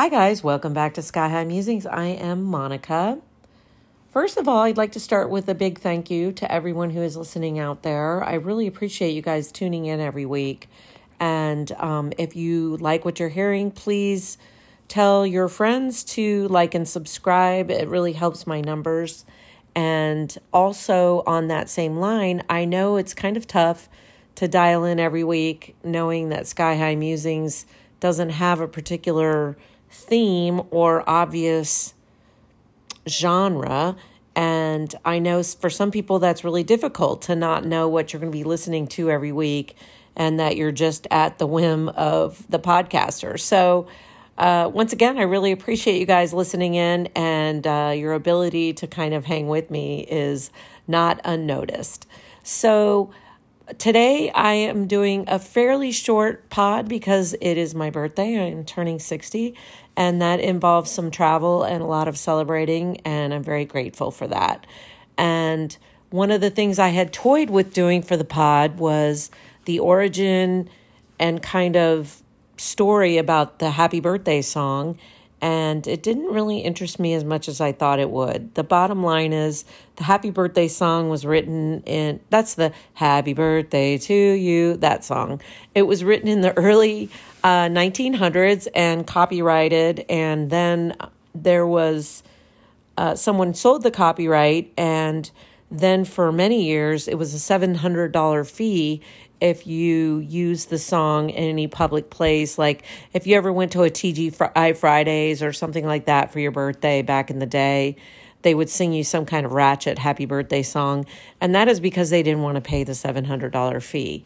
Hi, guys. Welcome back to Sky High Musings. I am Monica. First of all, I'd like to start with a big thank you to everyone who is listening out there. I really appreciate you guys tuning in every week. And um, if you like what you're hearing, please tell your friends to like and subscribe. It really helps my numbers. And also, on that same line, I know it's kind of tough to dial in every week knowing that Sky High Musings doesn't have a particular theme or obvious genre. And I know for some people that's really difficult to not know what you're going to be listening to every week and that you're just at the whim of the podcaster. So, uh, once again, I really appreciate you guys listening in, and uh, your ability to kind of hang with me is not unnoticed. So, today I am doing a fairly short pod because it is my birthday. I'm turning 60, and that involves some travel and a lot of celebrating, and I'm very grateful for that. And one of the things I had toyed with doing for the pod was the origin and kind of story about the happy birthday song and it didn't really interest me as much as I thought it would. The bottom line is the happy birthday song was written in that's the happy birthday to you that song. It was written in the early uh, 1900s and copyrighted and then there was uh, someone sold the copyright and then for many years it was a $700 fee if you use the song in any public place. Like if you ever went to a TGI Fridays or something like that for your birthday back in the day, they would sing you some kind of ratchet happy birthday song. And that is because they didn't want to pay the $700 fee.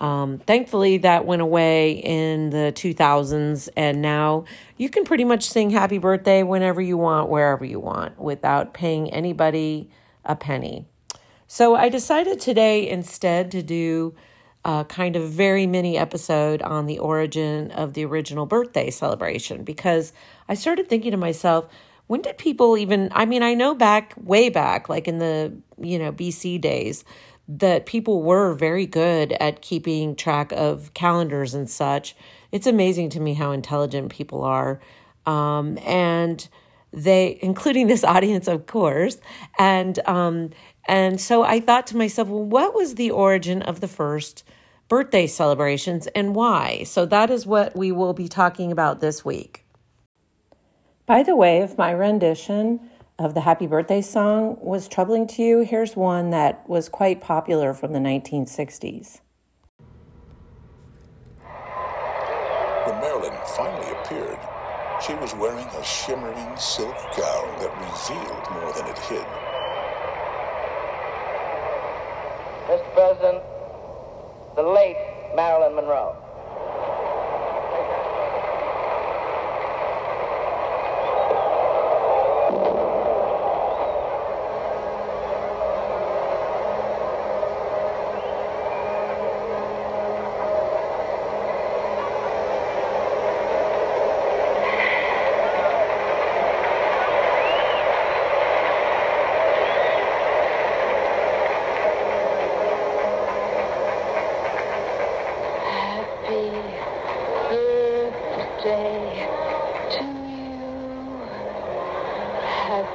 Um, thankfully, that went away in the 2000s, and now you can pretty much sing happy birthday whenever you want, wherever you want, without paying anybody a penny. So I decided today instead to do a kind of very mini episode on the origin of the original birthday celebration because I started thinking to myself, when did people even I mean, I know back way back like in the, you know, BC days that people were very good at keeping track of calendars and such. It's amazing to me how intelligent people are. Um, and they including this audience of course. And um and so i thought to myself well what was the origin of the first birthday celebrations and why? So that is what we will be talking about this week. By the way if my rendition of the happy birthday song was troubling to you here's one that was quite popular from the 1960s when marilyn finally appeared she was wearing a shimmering silk gown that revealed more than it hid. Mr. President, the late Marilyn Monroe.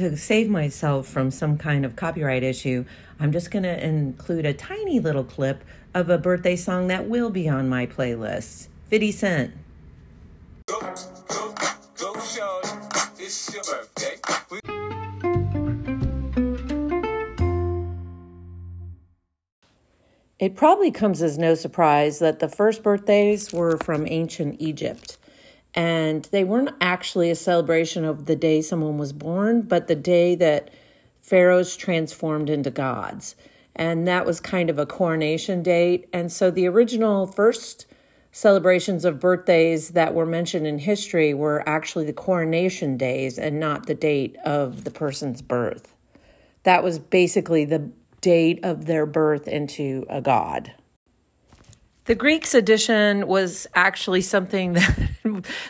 to save myself from some kind of copyright issue, I'm just going to include a tiny little clip of a birthday song that will be on my playlist 50 Cent. Go, go, go, It's your birthday. It probably comes as no surprise that the first birthdays were from ancient Egypt. And they weren't actually a celebration of the day someone was born, but the day that pharaohs transformed into gods. And that was kind of a coronation date. And so the original first celebrations of birthdays that were mentioned in history were actually the coronation days and not the date of the person's birth. That was basically the date of their birth into a god. The Greeks edition was actually something that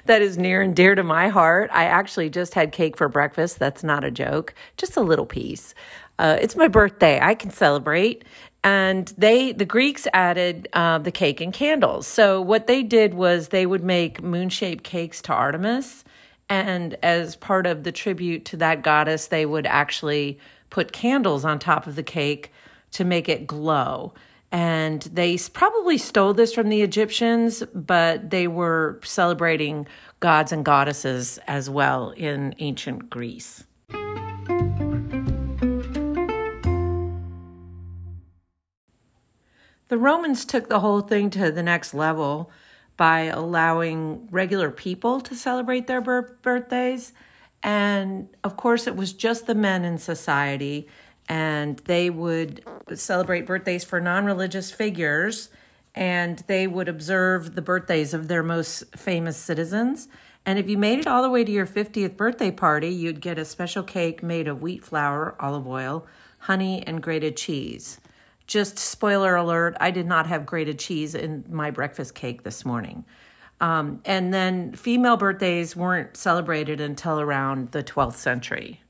that is near and dear to my heart. I actually just had cake for breakfast. That's not a joke, just a little piece. Uh, it's my birthday. I can celebrate. And they, the Greeks added uh, the cake and candles. So what they did was they would make moon shaped cakes to Artemis. And as part of the tribute to that goddess, they would actually put candles on top of the cake to make it glow. And they probably stole this from the Egyptians, but they were celebrating gods and goddesses as well in ancient Greece. The Romans took the whole thing to the next level by allowing regular people to celebrate their birthdays. And of course, it was just the men in society and they would celebrate birthdays for non religious figures and they would observe the birthdays of their most famous citizens. And if you made it all the way to your 50th birthday party, you'd get a special cake made of wheat flour, olive oil, honey, and grated cheese. Just spoiler alert, I did not have grated cheese in my breakfast cake this morning. Um, and then female birthdays weren't celebrated until around the 12th century.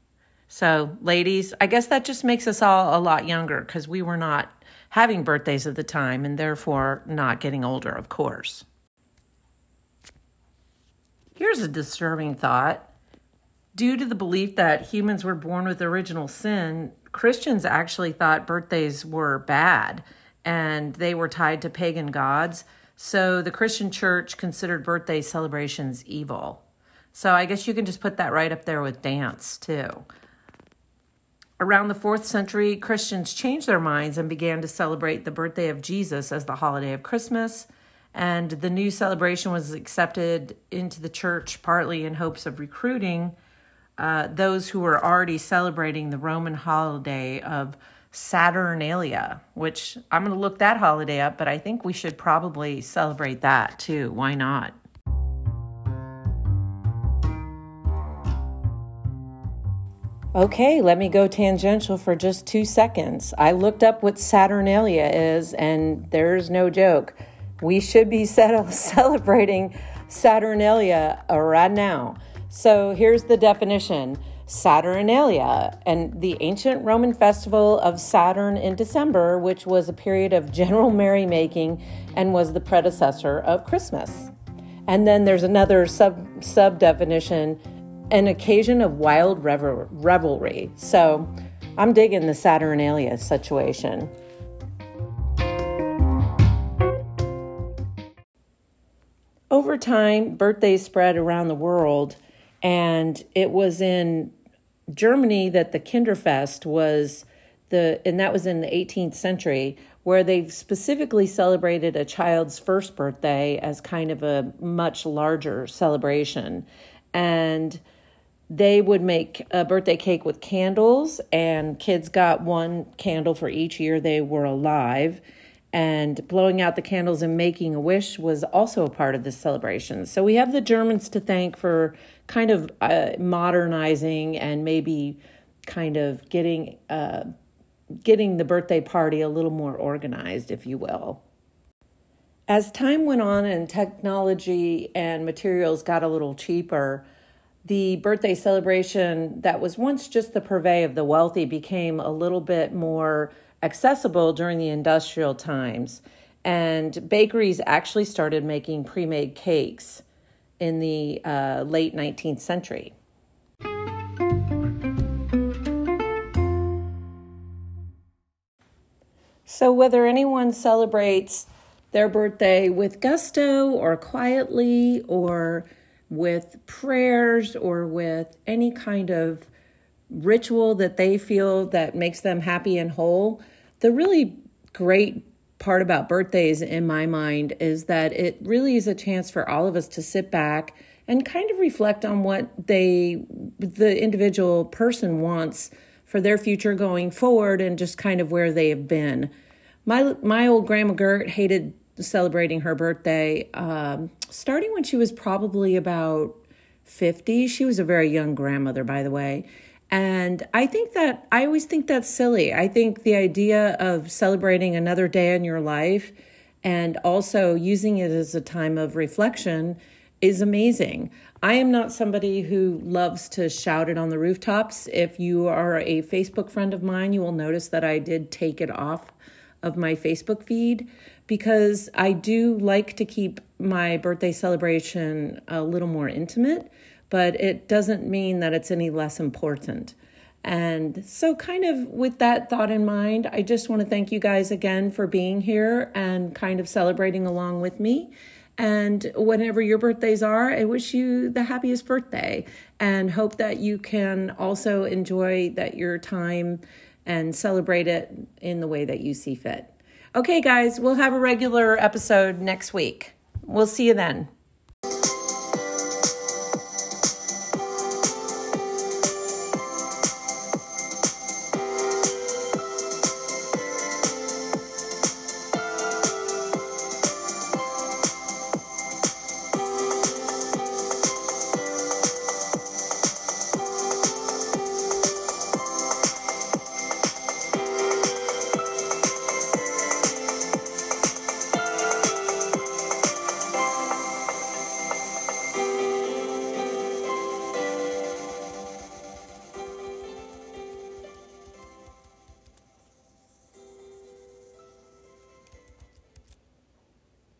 So, ladies, I guess that just makes us all a lot younger because we were not having birthdays at the time and therefore not getting older, of course. Here's a disturbing thought. Due to the belief that humans were born with original sin, Christians actually thought birthdays were bad and they were tied to pagan gods. So the Christian church considered birthday celebrations evil. So I guess you can just put that right up there with dance, too. Around the fourth century, Christians changed their minds and began to celebrate the birthday of Jesus as the holiday of Christmas. And the new celebration was accepted into the church partly in hopes of recruiting uh, those who were already celebrating the Roman holiday of Saturnalia, which I'm going to look that holiday up, but I think we should probably celebrate that too. Why not? Okay, let me go tangential for just two seconds. I looked up what Saturnalia is, and there's no joke. We should be celebrating Saturnalia right now. So here's the definition Saturnalia, and the ancient Roman festival of Saturn in December, which was a period of general merrymaking and was the predecessor of Christmas. And then there's another sub sub definition an occasion of wild revel- revelry. So I'm digging the Saturnalia situation. Over time, birthdays spread around the world, and it was in Germany that the Kinderfest was the, and that was in the 18th century, where they specifically celebrated a child's first birthday as kind of a much larger celebration. And they would make a birthday cake with candles, and kids got one candle for each year they were alive. And blowing out the candles and making a wish was also a part of this celebration. So we have the Germans to thank for kind of uh, modernizing and maybe kind of getting uh, getting the birthday party a little more organized, if you will. As time went on and technology and materials got a little cheaper, the birthday celebration that was once just the purvey of the wealthy became a little bit more accessible during the industrial times. And bakeries actually started making pre made cakes in the uh, late 19th century. So, whether anyone celebrates their birthday with gusto or quietly or with prayers or with any kind of ritual that they feel that makes them happy and whole. The really great part about birthdays in my mind is that it really is a chance for all of us to sit back and kind of reflect on what they the individual person wants for their future going forward and just kind of where they have been. My my old grandma Gert hated celebrating her birthday, um, starting when she was probably about 50. She was a very young grandmother, by the way. And I think that I always think that's silly. I think the idea of celebrating another day in your life and also using it as a time of reflection is amazing. I am not somebody who loves to shout it on the rooftops. If you are a Facebook friend of mine, you will notice that I did take it off of my Facebook feed because I do like to keep my birthday celebration a little more intimate, but it doesn't mean that it's any less important. And so, kind of with that thought in mind, I just want to thank you guys again for being here and kind of celebrating along with me. And whenever your birthdays are, I wish you the happiest birthday and hope that you can also enjoy that your time and celebrate it in the way that you see fit. Okay, guys, we'll have a regular episode next week. We'll see you then.